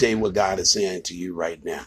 Tell you what God is saying to you right now.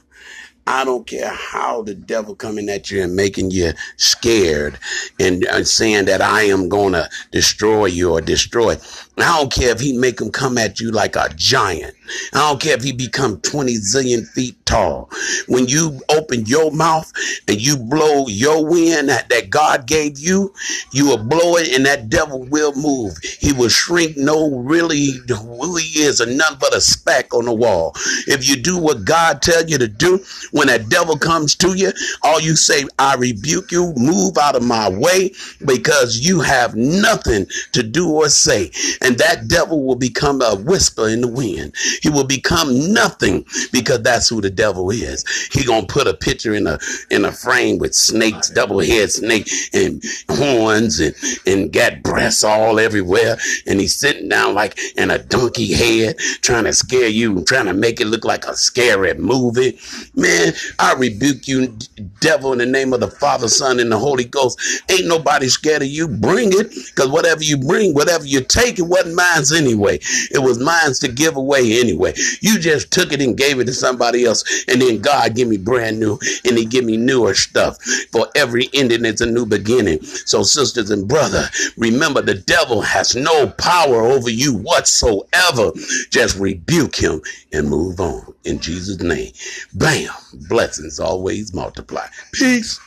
I don't care how the devil coming at you and making you scared and, and saying that I am going to destroy you or destroy. I don't care if he make him come at you like a giant. I don't care if he become 20 zillion feet tall. When you open your mouth and you blow your wind that, that God gave you, you will blow it and that devil will move. He will shrink no really who he is and nothing but a speck on the wall. If you do what God tell you to do, when that devil comes to you, all you say, I rebuke you, move out of my way because you have nothing to do or say. And that devil will become a whisper in the wind. He will become nothing because that's who the devil is. He gonna put a picture in a in a frame with snakes, double head snake, and horns, and and got breasts all everywhere, and he's sitting down like in a donkey head, trying to scare you, trying to make it look like a scary movie. Man, I rebuke you, devil, in the name of the Father, Son, and the Holy Ghost. Ain't nobody scared of you. Bring it, because whatever you bring, whatever you take, it wasn't mine anyway. It was mine to give away anyway. You just took it and gave it to somebody else, and then God give me brand new, and He give me newer stuff. For every ending it's a new beginning. So, sisters and brother, remember the devil has no power over you whatsoever. Just rebuke him and move on in Jesus' name. Bam! Blessings always multiply. Peace.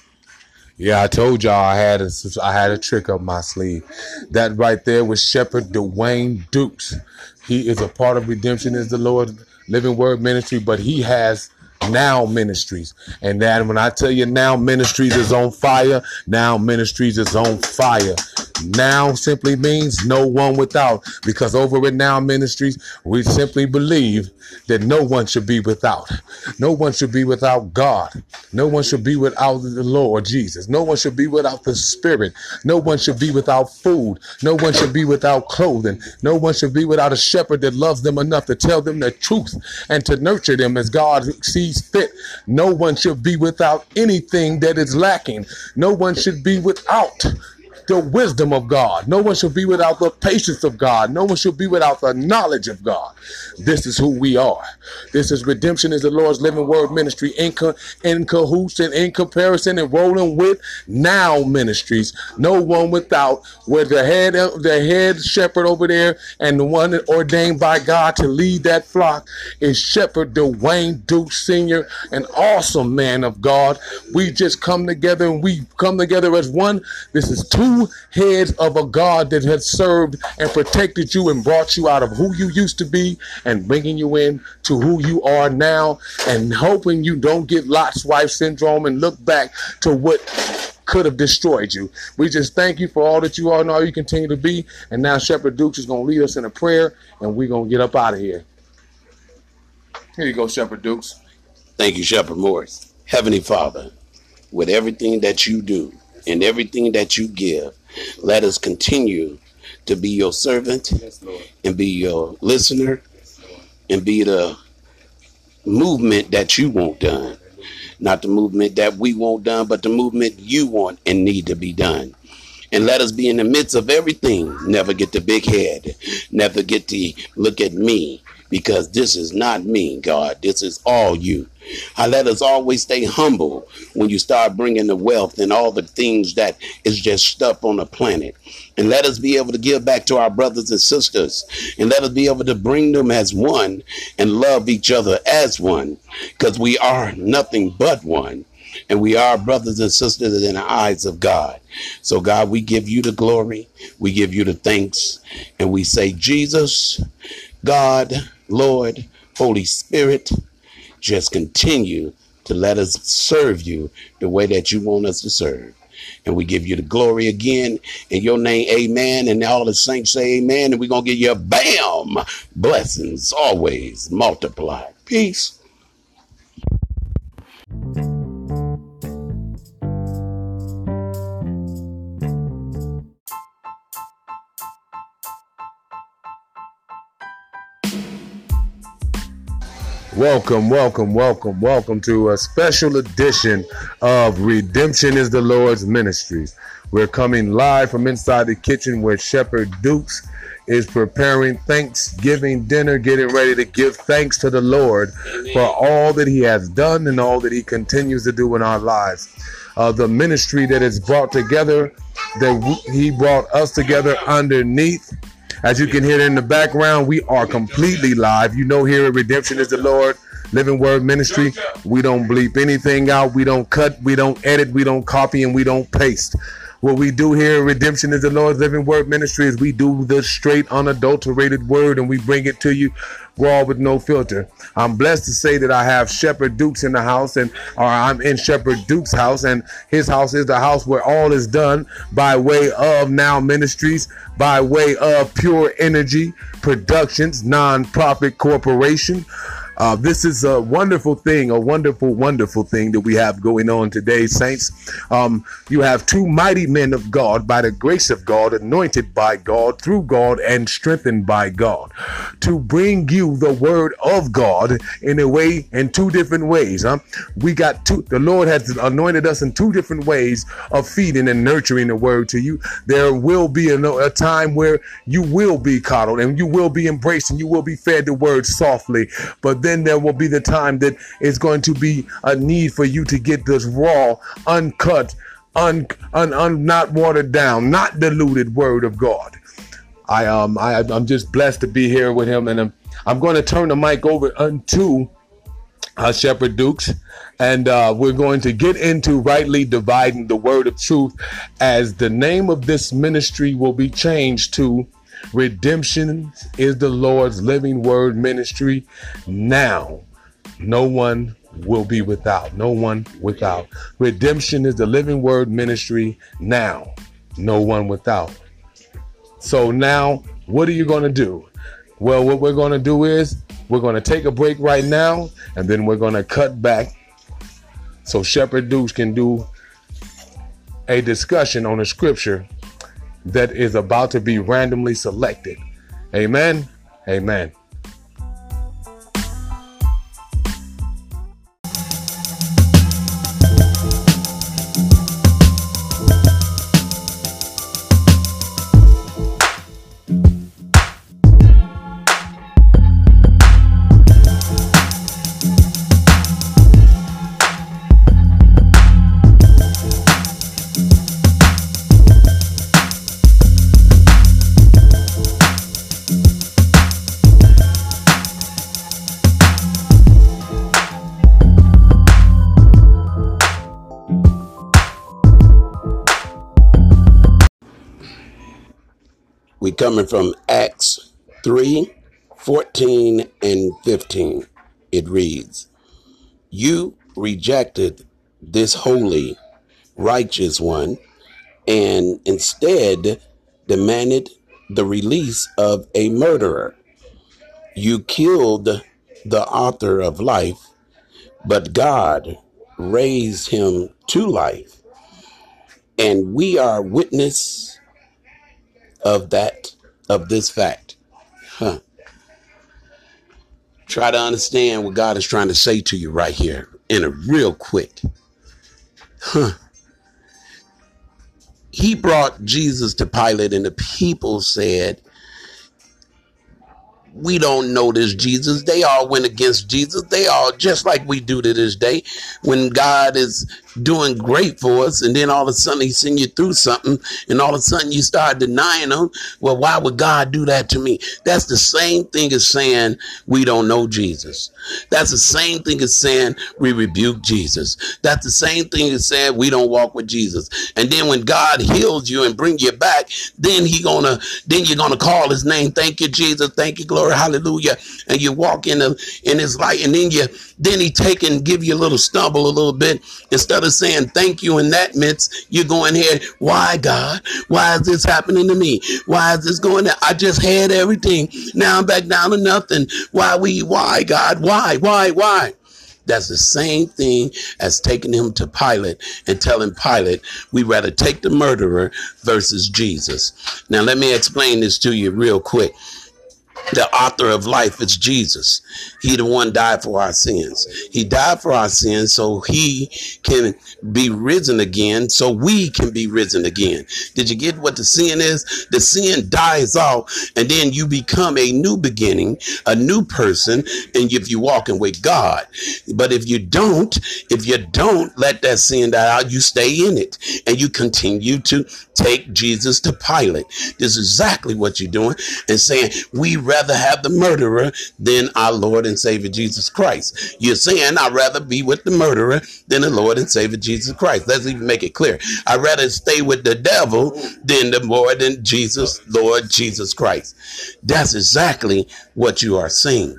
Yeah, I told y'all I had a, I had a trick up my sleeve. That right there was Shepherd Dwayne Dukes. He is a part of Redemption is the Lord Living Word Ministry, but he has now ministries and that when i tell you now ministries is on fire now ministries is on fire now simply means no one without because over at now ministries we simply believe that no one should be without. No one should be without god. No one should be without the lord jesus. No one should be without the spirit. No one should be without food. No one should be without clothing. No one should be without a shepherd that loves them enough to tell them the truth and to nurture them as god sees fit. No one should be without anything that is lacking. No one should be without the wisdom of God. No one should be without the patience of God. No one should be without the knowledge of God. This is who we are. This is redemption is the Lord's living word ministry in, co- in cahoots and in comparison and rolling with now ministries. No one without where the head the head shepherd over there and the one ordained by God to lead that flock is Shepherd Dwayne Duke Sr., an awesome man of God. We just come together and we come together as one. This is two heads of a God that has served and protected you and brought you out of who you used to be and bringing you in to who you are now and hoping you don't get Lot's wife syndrome and look back to what could have destroyed you. We just thank you for all that you are and all you continue to be. And now Shepherd Dukes is going to lead us in a prayer and we're going to get up out of here. Here you go, Shepherd Dukes. Thank you, Shepherd Morris. Heavenly Father, with everything that you do, in everything that you give. Let us continue to be your servant yes, and be your listener and be the movement that you want done. Not the movement that we want done, but the movement you want and need to be done. And let us be in the midst of everything. Never get the big head. Never get to look at me because this is not me, God. This is all you. I let us always stay humble when you start bringing the wealth and all the things that is just stuff on the planet. And let us be able to give back to our brothers and sisters. And let us be able to bring them as one and love each other as one. Because we are nothing but one. And we are brothers and sisters in the eyes of God. So, God, we give you the glory. We give you the thanks. And we say, Jesus, God, Lord, Holy Spirit, just continue to let us serve you the way that you want us to serve. And we give you the glory again in your name, amen. And all the saints say amen. And we're going to give you a bam blessings always multiply. Peace. Welcome, welcome, welcome, welcome to a special edition of Redemption is the Lord's Ministries. We're coming live from inside the kitchen where Shepherd Dukes is preparing Thanksgiving dinner, getting ready to give thanks to the Lord Amen. for all that He has done and all that He continues to do in our lives. Uh, the ministry that is brought together, that He brought us together underneath. As you can hear in the background, we are completely live. You know, here at Redemption is the Lord. Living Word Ministry. We don't bleep anything out. We don't cut. We don't edit. We don't copy and we don't paste. What we do here, Redemption is the Lord's Living Word Ministry, is we do the straight, unadulterated word and we bring it to you raw with no filter. I'm blessed to say that I have Shepherd Dukes in the house, and or I'm in Shepherd Duke's house, and his house is the house where all is done by way of Now Ministries, by way of Pure Energy Productions, non-profit corporation. Uh, this is a wonderful thing, a wonderful, wonderful thing that we have going on today, saints. Um, you have two mighty men of God by the grace of God, anointed by God, through God, and strengthened by God to bring you the word of God in a way, in two different ways. Huh? We got two, the Lord has anointed us in two different ways of feeding and nurturing the word to you. There will be a, a time where you will be coddled and you will be embraced and you will be fed the word softly. But then there will be the time that it's going to be a need for you to get this raw, uncut, un, un, un not watered down, not diluted word of God. I um I I'm just blessed to be here with him, and I'm I'm going to turn the mic over unto uh, Shepherd Dukes, and uh, we're going to get into rightly dividing the word of truth, as the name of this ministry will be changed to Redemption is the Lord's living word ministry. Now, no one will be without. No one without. Redemption is the living word ministry. Now, no one without. So now, what are you going to do? Well, what we're going to do is we're going to take a break right now, and then we're going to cut back so Shepherd Dukes can do a discussion on a scripture that is about to be randomly selected. Amen. Amen. From Acts 3 14 and 15. It reads, You rejected this holy, righteous one, and instead demanded the release of a murderer. You killed the author of life, but God raised him to life. And we are witness of that, of this fact. Huh. Try to understand what God is trying to say to you right here in a real quick. Huh. He brought Jesus to Pilate, and the people said, we don't know this Jesus. They all went against Jesus. They all just like we do to this day. When God is doing great for us, and then all of a sudden He send you through something, and all of a sudden you start denying Him. Well, why would God do that to me? That's the same thing as saying we don't know Jesus. That's the same thing as saying we rebuke Jesus. That's the same thing as saying we don't walk with Jesus. And then when God heals you and bring you back, then He gonna then you're gonna call His name. Thank you, Jesus. Thank you, glory, hallelujah. And you walk in the in His light, and then you then He take and give you a little stumble a little bit instead of saying thank you in that midst. You're going here. Why God? Why is this happening to me? Why is this going? I just had everything. Now I'm back down to nothing. Why we? Why God? Why? Why? Why? That's the same thing as taking him to Pilate and telling Pilate, we rather take the murderer versus Jesus. Now, let me explain this to you real quick. The author of life is Jesus. He the one died for our sins. He died for our sins so he can be risen again, so we can be risen again. Did you get what the sin is? The sin dies off, and then you become a new beginning, a new person, and if you're walking with God. But if you don't, if you don't let that sin die out, you stay in it and you continue to take Jesus to Pilate. This is exactly what you're doing and saying, we rather have the murderer than our Lord and Savior Jesus Christ. You're saying, I'd rather be with the murderer than the Lord and Savior Jesus Christ. Let's even make it clear. I'd rather stay with the devil than the more than Jesus, Lord Jesus Christ. That's exactly what you are saying.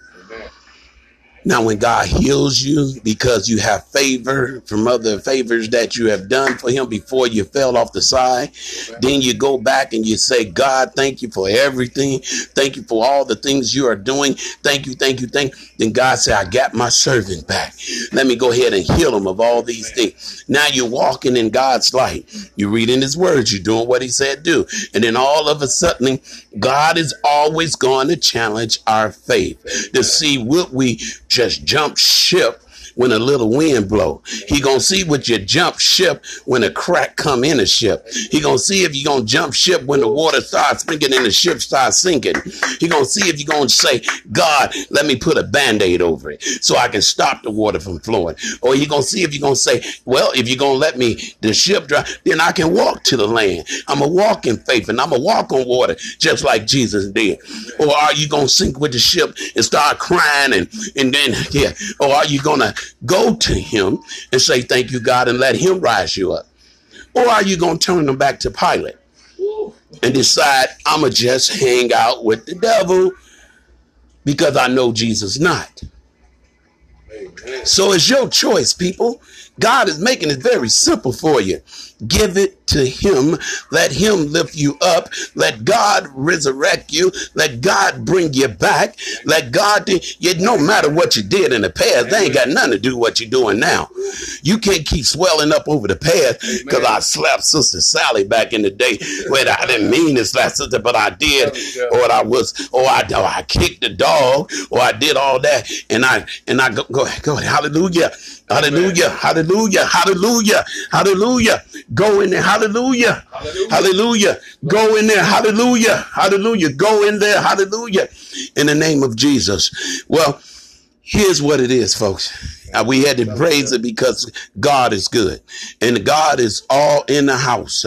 Now, when God heals you because you have favor from other favors that you have done for Him before you fell off the side, then you go back and you say, God, thank you for everything. Thank you for all the things you are doing. Thank you, thank you, thank you. Then God said, I got my servant back. Let me go ahead and heal him of all these things. Now you're walking in God's light. You're reading His words. You're doing what He said do. And then all of a sudden, God is always going to challenge our faith to see what we just jump ship when a little wind blow. He gonna see what you jump ship when a crack come in a ship. He gonna see if you gonna jump ship when the water starts sinking and the ship starts sinking. He gonna see if you gonna say, God, let me put a band-aid over it so I can stop the water from flowing. Or he gonna see if you're gonna say, well, if you're gonna let me the ship dry, then I can walk to the land. I'm a walk in faith and I'm a walk on water just like Jesus did. Or are you gonna sink with the ship and start crying and and then yeah? Or are you gonna go to him and say, Thank you, God, and let him rise you up? Or are you going to turn them back to Pilate and decide, I'm going to just hang out with the devil because I know Jesus not? So it's your choice, people. God is making it very simple for you. Give it to Him. Let Him lift you up. Let God resurrect you. Let God bring you back. Let God, do, you, no matter what you did in the past, they ain't got nothing to do with what you're doing now. You can't keep swelling up over the past because I slapped Sister Sally back in the day when I didn't mean to slap Sister, but I did, or I was, or I, or I kicked the dog, or I did all that, and I, and I go, go ahead, go ahead, hallelujah. Hallelujah. Hallelujah. Hallelujah. Hallelujah. Go in there. Hallelujah. Hallelujah. Go in there. Hallelujah. Hallelujah. Go in there. Hallelujah. In the name of Jesus. Well, here's what it is, folks. Uh, we had to praise it because God is good and God is all in the house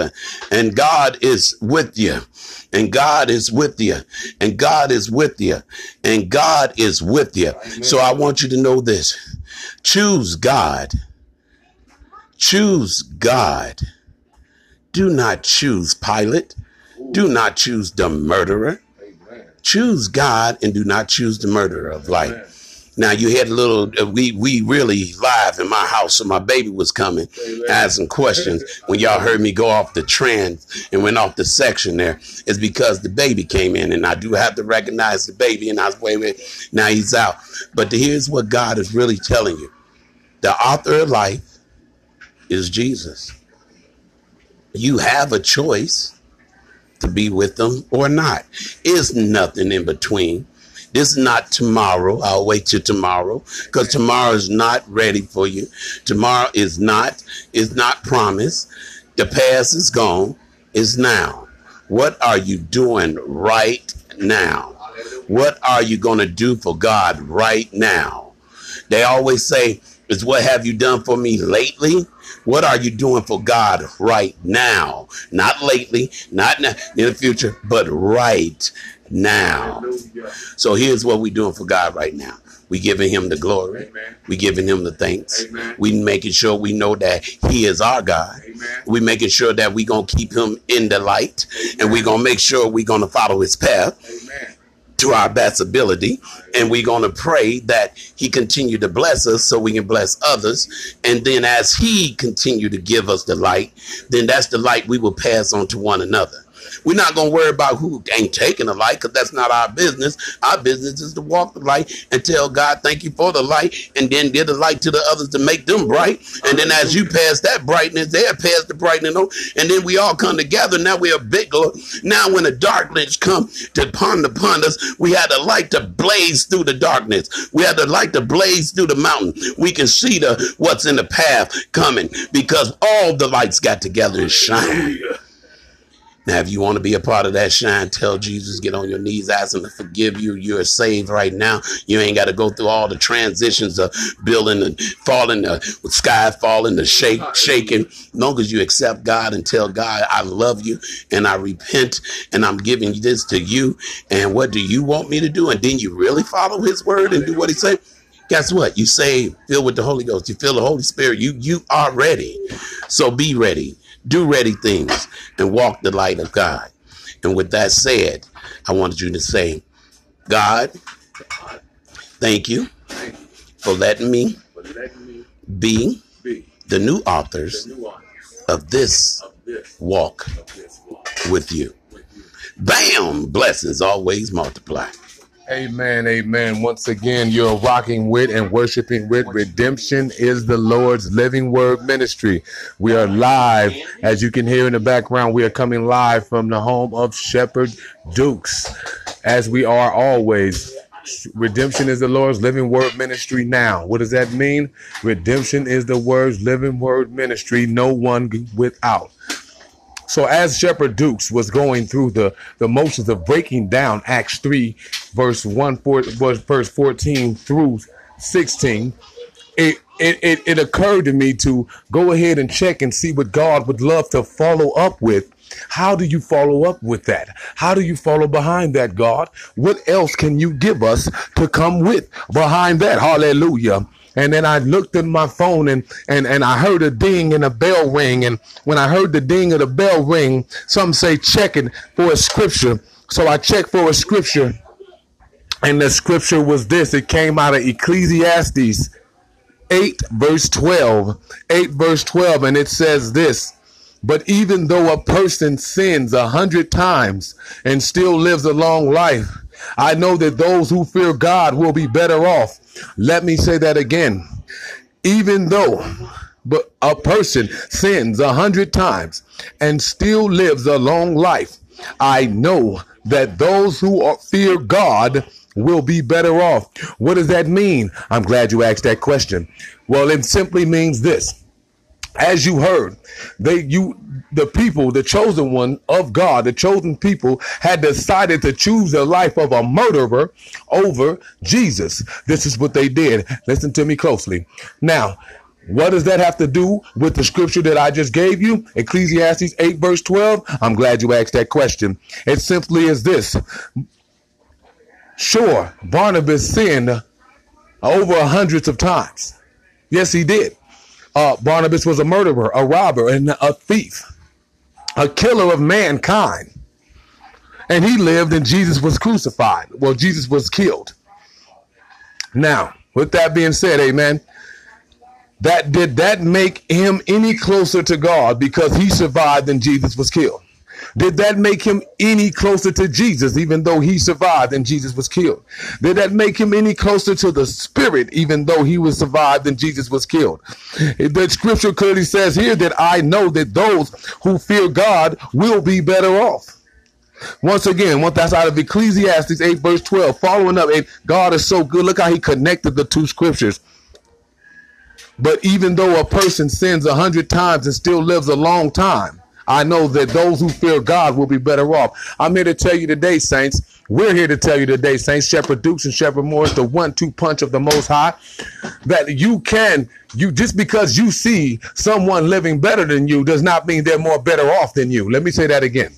and God is with you and God is with you and God is with you and God is with you. So I want you to know this. Choose God. Choose God. Do not choose Pilate. Do not choose the murderer. Choose God and do not choose the murderer of life. Now you had a little. Uh, we we really live in my house, so my baby was coming, asking questions. When y'all heard me go off the trend and went off the section there, it's because the baby came in, and I do have to recognize the baby. And I was wait, wait. Now he's out. But here's what God is really telling you: the author of life is Jesus. You have a choice to be with them or not. Is nothing in between. This is not tomorrow. I'll wait till tomorrow because tomorrow is not ready for you. Tomorrow is not is not promised. The past is gone. Is now. What are you doing right now? What are you going to do for God right now? They always say, "Is what have you done for me lately?" What are you doing for God right now? Not lately, not in the future, but right now. So here's what we're doing for God right now. We giving him the glory. Amen. We giving him the thanks. Amen. We making sure we know that he is our God. Amen. We making sure that we gonna keep him in the light, and we gonna make sure we gonna follow his path to our best ability, and we're gonna pray that he continue to bless us so we can bless others. And then as he continue to give us the light, then that's the light we will pass on to one another. We're not going to worry about who ain't taking the light because that's not our business. Our business is to walk the light and tell God, thank you for the light, and then give the light to the others to make them bright. And then as you pass that brightness, they'll pass the brightness on, and then we all come together. Now we are bigger. Now when the darkness come to ponder upon us, we had the light to blaze through the darkness. We had the light to blaze through the mountain. We can see the what's in the path coming because all the lights got together and shine. Now, if you want to be a part of that shine, tell Jesus, get on your knees, ask him to forgive you. You're saved right now. You ain't got to go through all the transitions of building and falling, uh, the sky falling, the shake, shaking. As long as you accept God and tell God, I love you and I repent and I'm giving this to you. And what do you want me to do? And then you really follow his word and do what he said guess what? You say filled with the Holy Ghost. You feel the Holy Spirit. You you are ready. So be ready do ready things, and walk the light of God. And with that said, I wanted you to say, God, thank you for letting me be the new authors of this walk with you. Bam! Blessings always multiply. Amen, amen. Once again, you're rocking with and worshiping with Redemption is the Lord's Living Word Ministry. We are live, as you can hear in the background, we are coming live from the home of Shepherd Dukes, as we are always. Redemption is the Lord's living word ministry now. What does that mean? Redemption is the word's living word ministry, no one without. So as Shepherd Dukes was going through the, the motions of breaking down Acts 3, verse 1, four, verse 14 through 16, it, it, it, it occurred to me to go ahead and check and see what God would love to follow up with how do you follow up with that? How do you follow behind that, God? What else can you give us to come with behind that? Hallelujah. And then I looked at my phone and, and, and I heard a ding and a bell ring. And when I heard the ding of the bell ring, some say checking for a scripture. So I checked for a scripture. And the scripture was this. It came out of Ecclesiastes 8 verse 12. 8 verse 12. And it says this. But even though a person sins a hundred times and still lives a long life, I know that those who fear God will be better off. Let me say that again. Even though but a person sins a hundred times and still lives a long life, I know that those who fear God will be better off. What does that mean? I'm glad you asked that question. Well, it simply means this as you heard, they you the people, the chosen one of God, the chosen people had decided to choose the life of a murderer over Jesus. This is what they did. Listen to me closely. Now, what does that have to do with the scripture that I just gave you? Ecclesiastes 8 verse 12. I'm glad you asked that question. It simply is this. Sure, Barnabas sinned over hundreds of times. Yes, he did. Uh, Barnabas was a murderer, a robber, and a thief, a killer of mankind. And he lived and Jesus was crucified. Well, Jesus was killed. Now, with that being said, amen. That did that make him any closer to God because he survived and Jesus was killed? Did that make him any closer to Jesus, even though he survived and Jesus was killed? Did that make him any closer to the Spirit, even though he was survived and Jesus was killed? The scripture clearly says here that I know that those who fear God will be better off. Once again, what that's out of Ecclesiastes 8, verse 12. Following up, and God is so good. Look how he connected the two scriptures. But even though a person sins a hundred times and still lives a long time, I know that those who fear God will be better off. I'm here to tell you today, saints. We're here to tell you today, Saints, Shepherd Dukes and Shepherd Morris, the one-two punch of the Most High, that you can, you just because you see someone living better than you does not mean they're more better off than you. Let me say that again.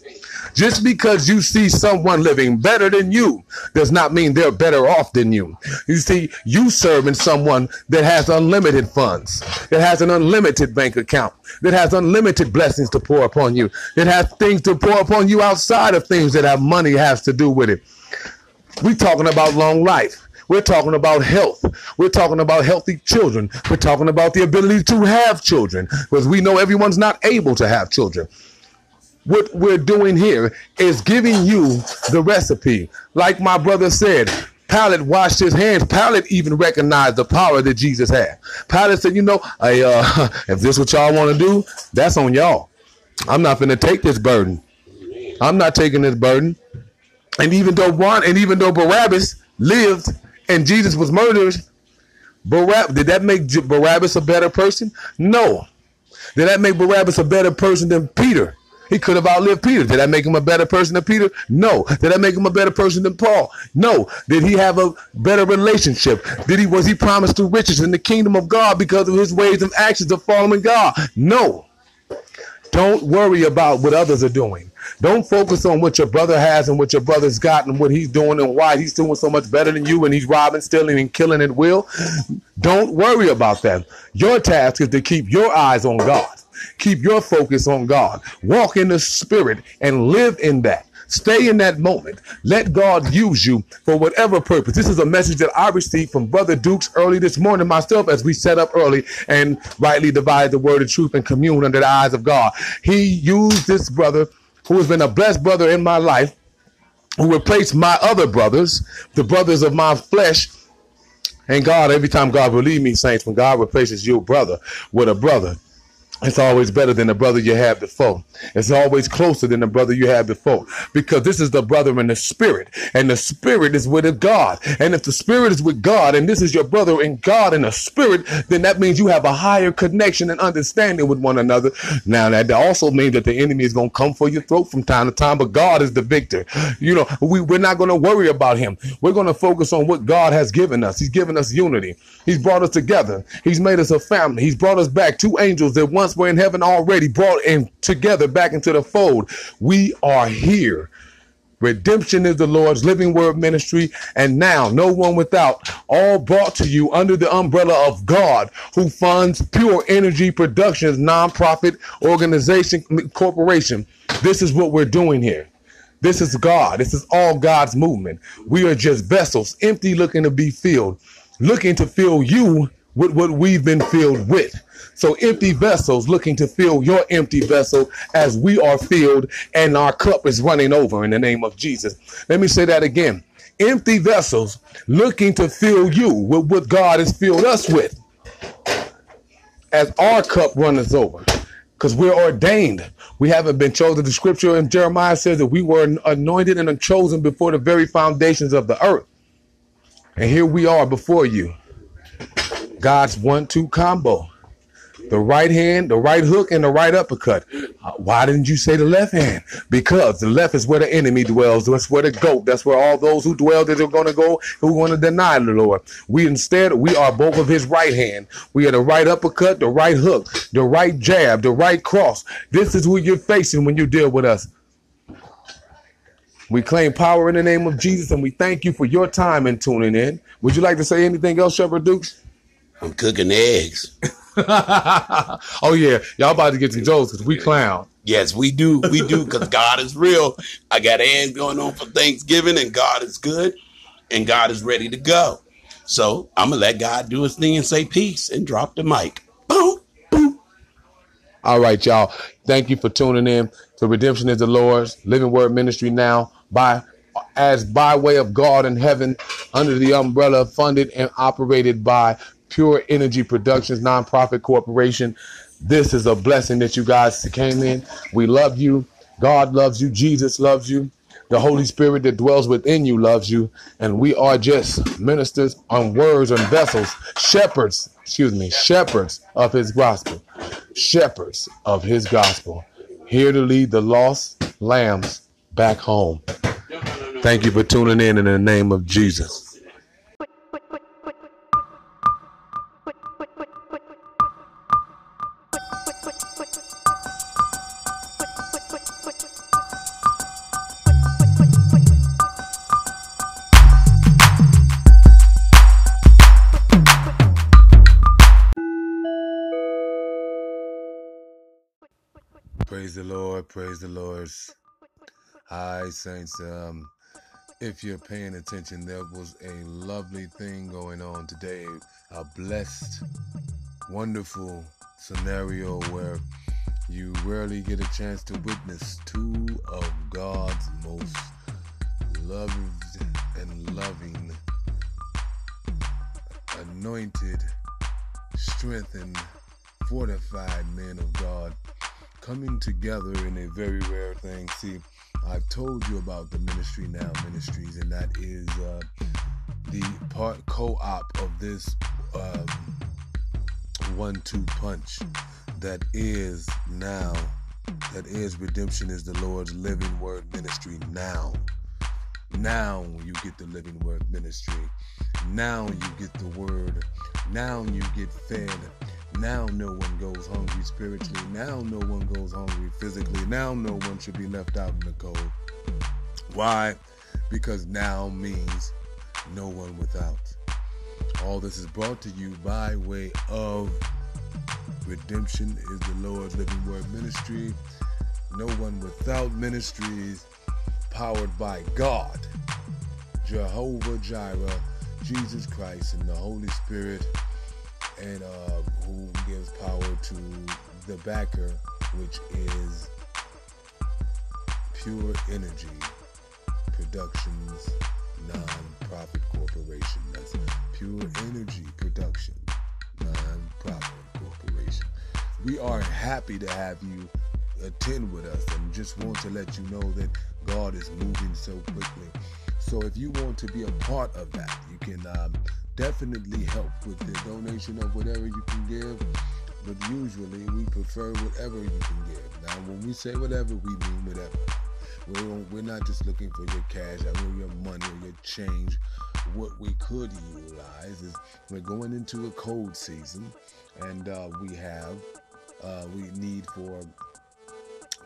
Just because you see someone living better than you does not mean they're better off than you. You see, you serving someone that has unlimited funds, that has an unlimited bank account, that has unlimited blessings to pour upon you, that has things to pour upon you outside of things that have money has to do with it. We're talking about long life. We're talking about health. We're talking about healthy children. We're talking about the ability to have children because we know everyone's not able to have children. What we're doing here is giving you the recipe. Like my brother said, Pilate washed his hands. Pilate even recognized the power that Jesus had. Pilate said, "You know, I, uh, if this is what y'all want to do, that's on y'all. I'm not going to take this burden. I'm not taking this burden." And even though one, and even though Barabbas lived and Jesus was murdered, Barabbas, did that make Barabbas a better person? No. Did that make Barabbas a better person than Peter? He could have outlived Peter. Did that make him a better person than Peter? No. Did that make him a better person than Paul? No. Did he have a better relationship? Did he was he promised to riches in the kingdom of God because of his ways and actions of following God? No. Don't worry about what others are doing. Don't focus on what your brother has and what your brother's got and what he's doing and why he's doing so much better than you and he's robbing, stealing, and killing at will. Don't worry about that. Your task is to keep your eyes on God. Keep your focus on God. Walk in the spirit and live in that. Stay in that moment. Let God use you for whatever purpose. This is a message that I received from Brother Dukes early this morning myself as we set up early and rightly divide the word of truth and commune under the eyes of God. He used this brother who has been a blessed brother in my life, who replaced my other brothers, the brothers of my flesh. And God, every time God will leave me, saints, when God replaces your brother with a brother, it's always better than the brother you had before. It's always closer than the brother you had before because this is the brother in the spirit, and the spirit is with God. And if the spirit is with God, and this is your brother in God in the spirit, then that means you have a higher connection and understanding with one another. Now, that also means that the enemy is going to come for your throat from time to time, but God is the victor. You know, we, we're not going to worry about him. We're going to focus on what God has given us. He's given us unity, He's brought us together, He's made us a family, He's brought us back two angels that once once we're in heaven already, brought in together back into the fold. We are here. Redemption is the Lord's living word ministry, and now no one without, all brought to you under the umbrella of God, who funds Pure Energy Productions nonprofit organization corporation. This is what we're doing here. This is God. This is all God's movement. We are just vessels, empty, looking to be filled, looking to fill you with what we've been filled with. So empty vessels looking to fill your empty vessel as we are filled and our cup is running over in the name of Jesus. Let me say that again. Empty vessels looking to fill you with what God has filled us with as our cup runs over because we're ordained. We haven't been chosen. The scripture in Jeremiah says that we were anointed and chosen before the very foundations of the earth. And here we are before you. God's one two combo the right hand, the right hook, and the right uppercut. Uh, why didn't you say the left hand? Because the left is where the enemy dwells. That's where the goat. That's where all those who dwell that are going to go who are going to deny the Lord. We instead we are both of His right hand. We are the right uppercut, the right hook, the right jab, the right cross. This is who you're facing when you deal with us. We claim power in the name of Jesus, and we thank you for your time and tuning in. Would you like to say anything else, Shepherd Dukes? I'm cooking eggs. oh yeah, y'all about to get some jokes because we clown. Yes, we do. We do because God is real. I got eggs going on for Thanksgiving, and God is good, and God is ready to go. So I'm gonna let God do His thing and say peace and drop the mic. Boom, boom. All right, y'all. Thank you for tuning in to Redemption is the Lord's Living Word Ministry now by as by way of God in heaven under the umbrella funded and operated by Pure Energy Productions nonprofit corporation. This is a blessing that you guys came in. We love you. God loves you. Jesus loves you. The Holy Spirit that dwells within you loves you. And we are just ministers on words and vessels, shepherds, excuse me, shepherds of his gospel. Shepherds of his gospel. Here to lead the lost lambs back home. Thank you for tuning in in the name of Jesus. Praise the Lord, praise the Lord. Hi, Saints. Um, if you're paying attention, there was a lovely thing going on today. A blessed, wonderful scenario where You rarely get a chance to witness two of God's most loved and loving, anointed, strengthened, fortified men of God coming together in a very rare thing. See, I've told you about the Ministry Now Ministries, and that is uh, the part co-op of this um, one-two punch that is now, that is redemption is the Lord's living word ministry now. Now you get the living word ministry. Now you get the word. Now you get fed. Now no one goes hungry spiritually. Now no one goes hungry physically. Now no one should be left out in the cold. Why? Because now means no one without. All this is brought to you by way of Redemption is the Lord's Living Word Ministry. No one without ministries powered by God, Jehovah Jireh, Jesus Christ, and the Holy Spirit, and uh, who gives power to the backer, which is Pure Energy Productions Non-Profit Corporation. That's Pure Energy Production Non-Profit Corporation. We are happy to have you attend with us and just want to let you know that God is moving so quickly. So if you want to be a part of that, you can um, definitely help with the donation of whatever you can give. But usually we prefer whatever you can give. Now, when we say whatever, we mean whatever. We're, we're not just looking for your cash, mean your money or your change. What we could utilize is we're going into a cold season, and uh, we have uh, we need for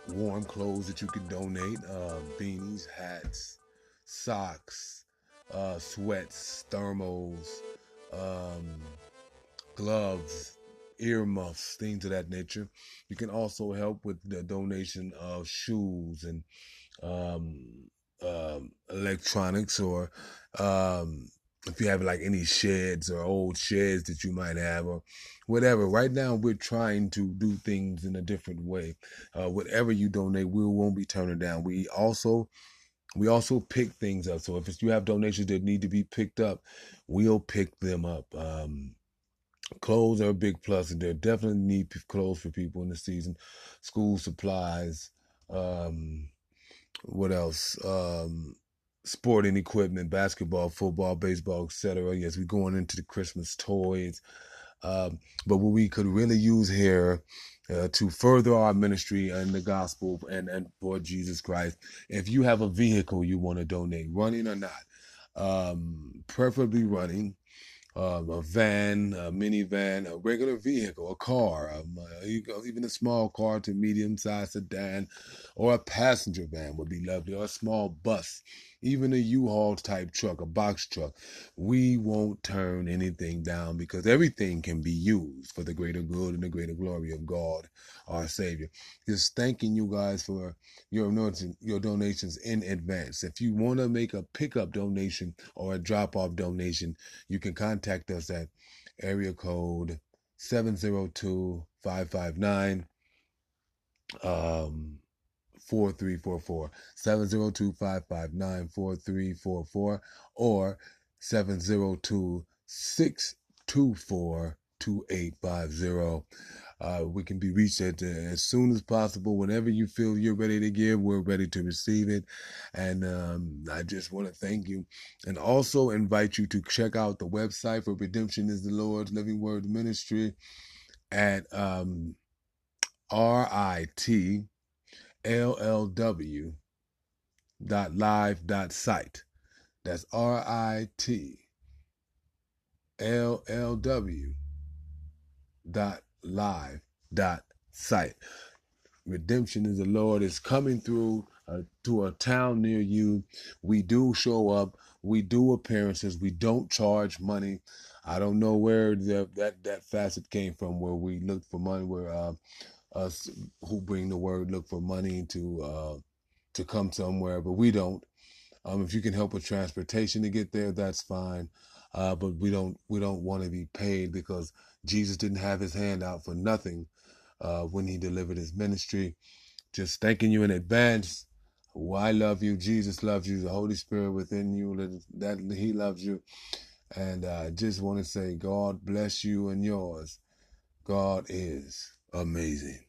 warm clothes that you can donate, uh, beanies, hats, socks, uh, sweats, thermals, um, gloves, earmuffs, things of that nature. You can also help with the donation of shoes and um, um, electronics or um, if you have like any sheds or old sheds that you might have or whatever. Right now, we're trying to do things in a different way. Uh, whatever you donate, we won't be turning down. We also we also pick things up. So if you have donations that need to be picked up, we'll pick them up. Um, clothes are a big plus, there definitely need clothes for people in the season. School supplies. Um, what else? Um, sporting equipment, basketball, football, baseball, etc. Yes, we're going into the Christmas toys. Um, but what we could really use here uh, to further our ministry and the gospel and, and for Jesus Christ, if you have a vehicle you want to donate, running or not, um, preferably running, um, a van, a minivan, a regular vehicle, a car, um, uh, even a small car to medium sized sedan, or a passenger van would be lovely, or a small bus even a U-Haul type truck, a box truck, we won't turn anything down because everything can be used for the greater good and the greater glory of God, our Savior. Just thanking you guys for your your donations in advance. If you want to make a pickup donation or a drop-off donation, you can contact us at area code 702 559 um 4344 702 559 4344 or 702 624 2850. Uh, we can be reached at uh, as soon as possible. Whenever you feel you're ready to give, we're ready to receive it. And um, I just want to thank you and also invite you to check out the website for Redemption is the Lord's Living Word Ministry at um, RIT llw dot live dot site. That's R I T L L W dot live dot site. Redemption is the Lord is coming through uh, to a town near you. We do show up. We do appearances. We don't charge money. I don't know where the, that that facet came from, where we look for money, where uh, us who bring the word look for money to uh, to come somewhere, but we don't. Um, if you can help with transportation to get there, that's fine. Uh, but we don't we don't want to be paid because Jesus didn't have his hand out for nothing uh, when he delivered his ministry. Just thanking you in advance. Oh, I love you. Jesus loves you. The Holy Spirit within you that He loves you. And I just want to say, God bless you and yours. God is amazing.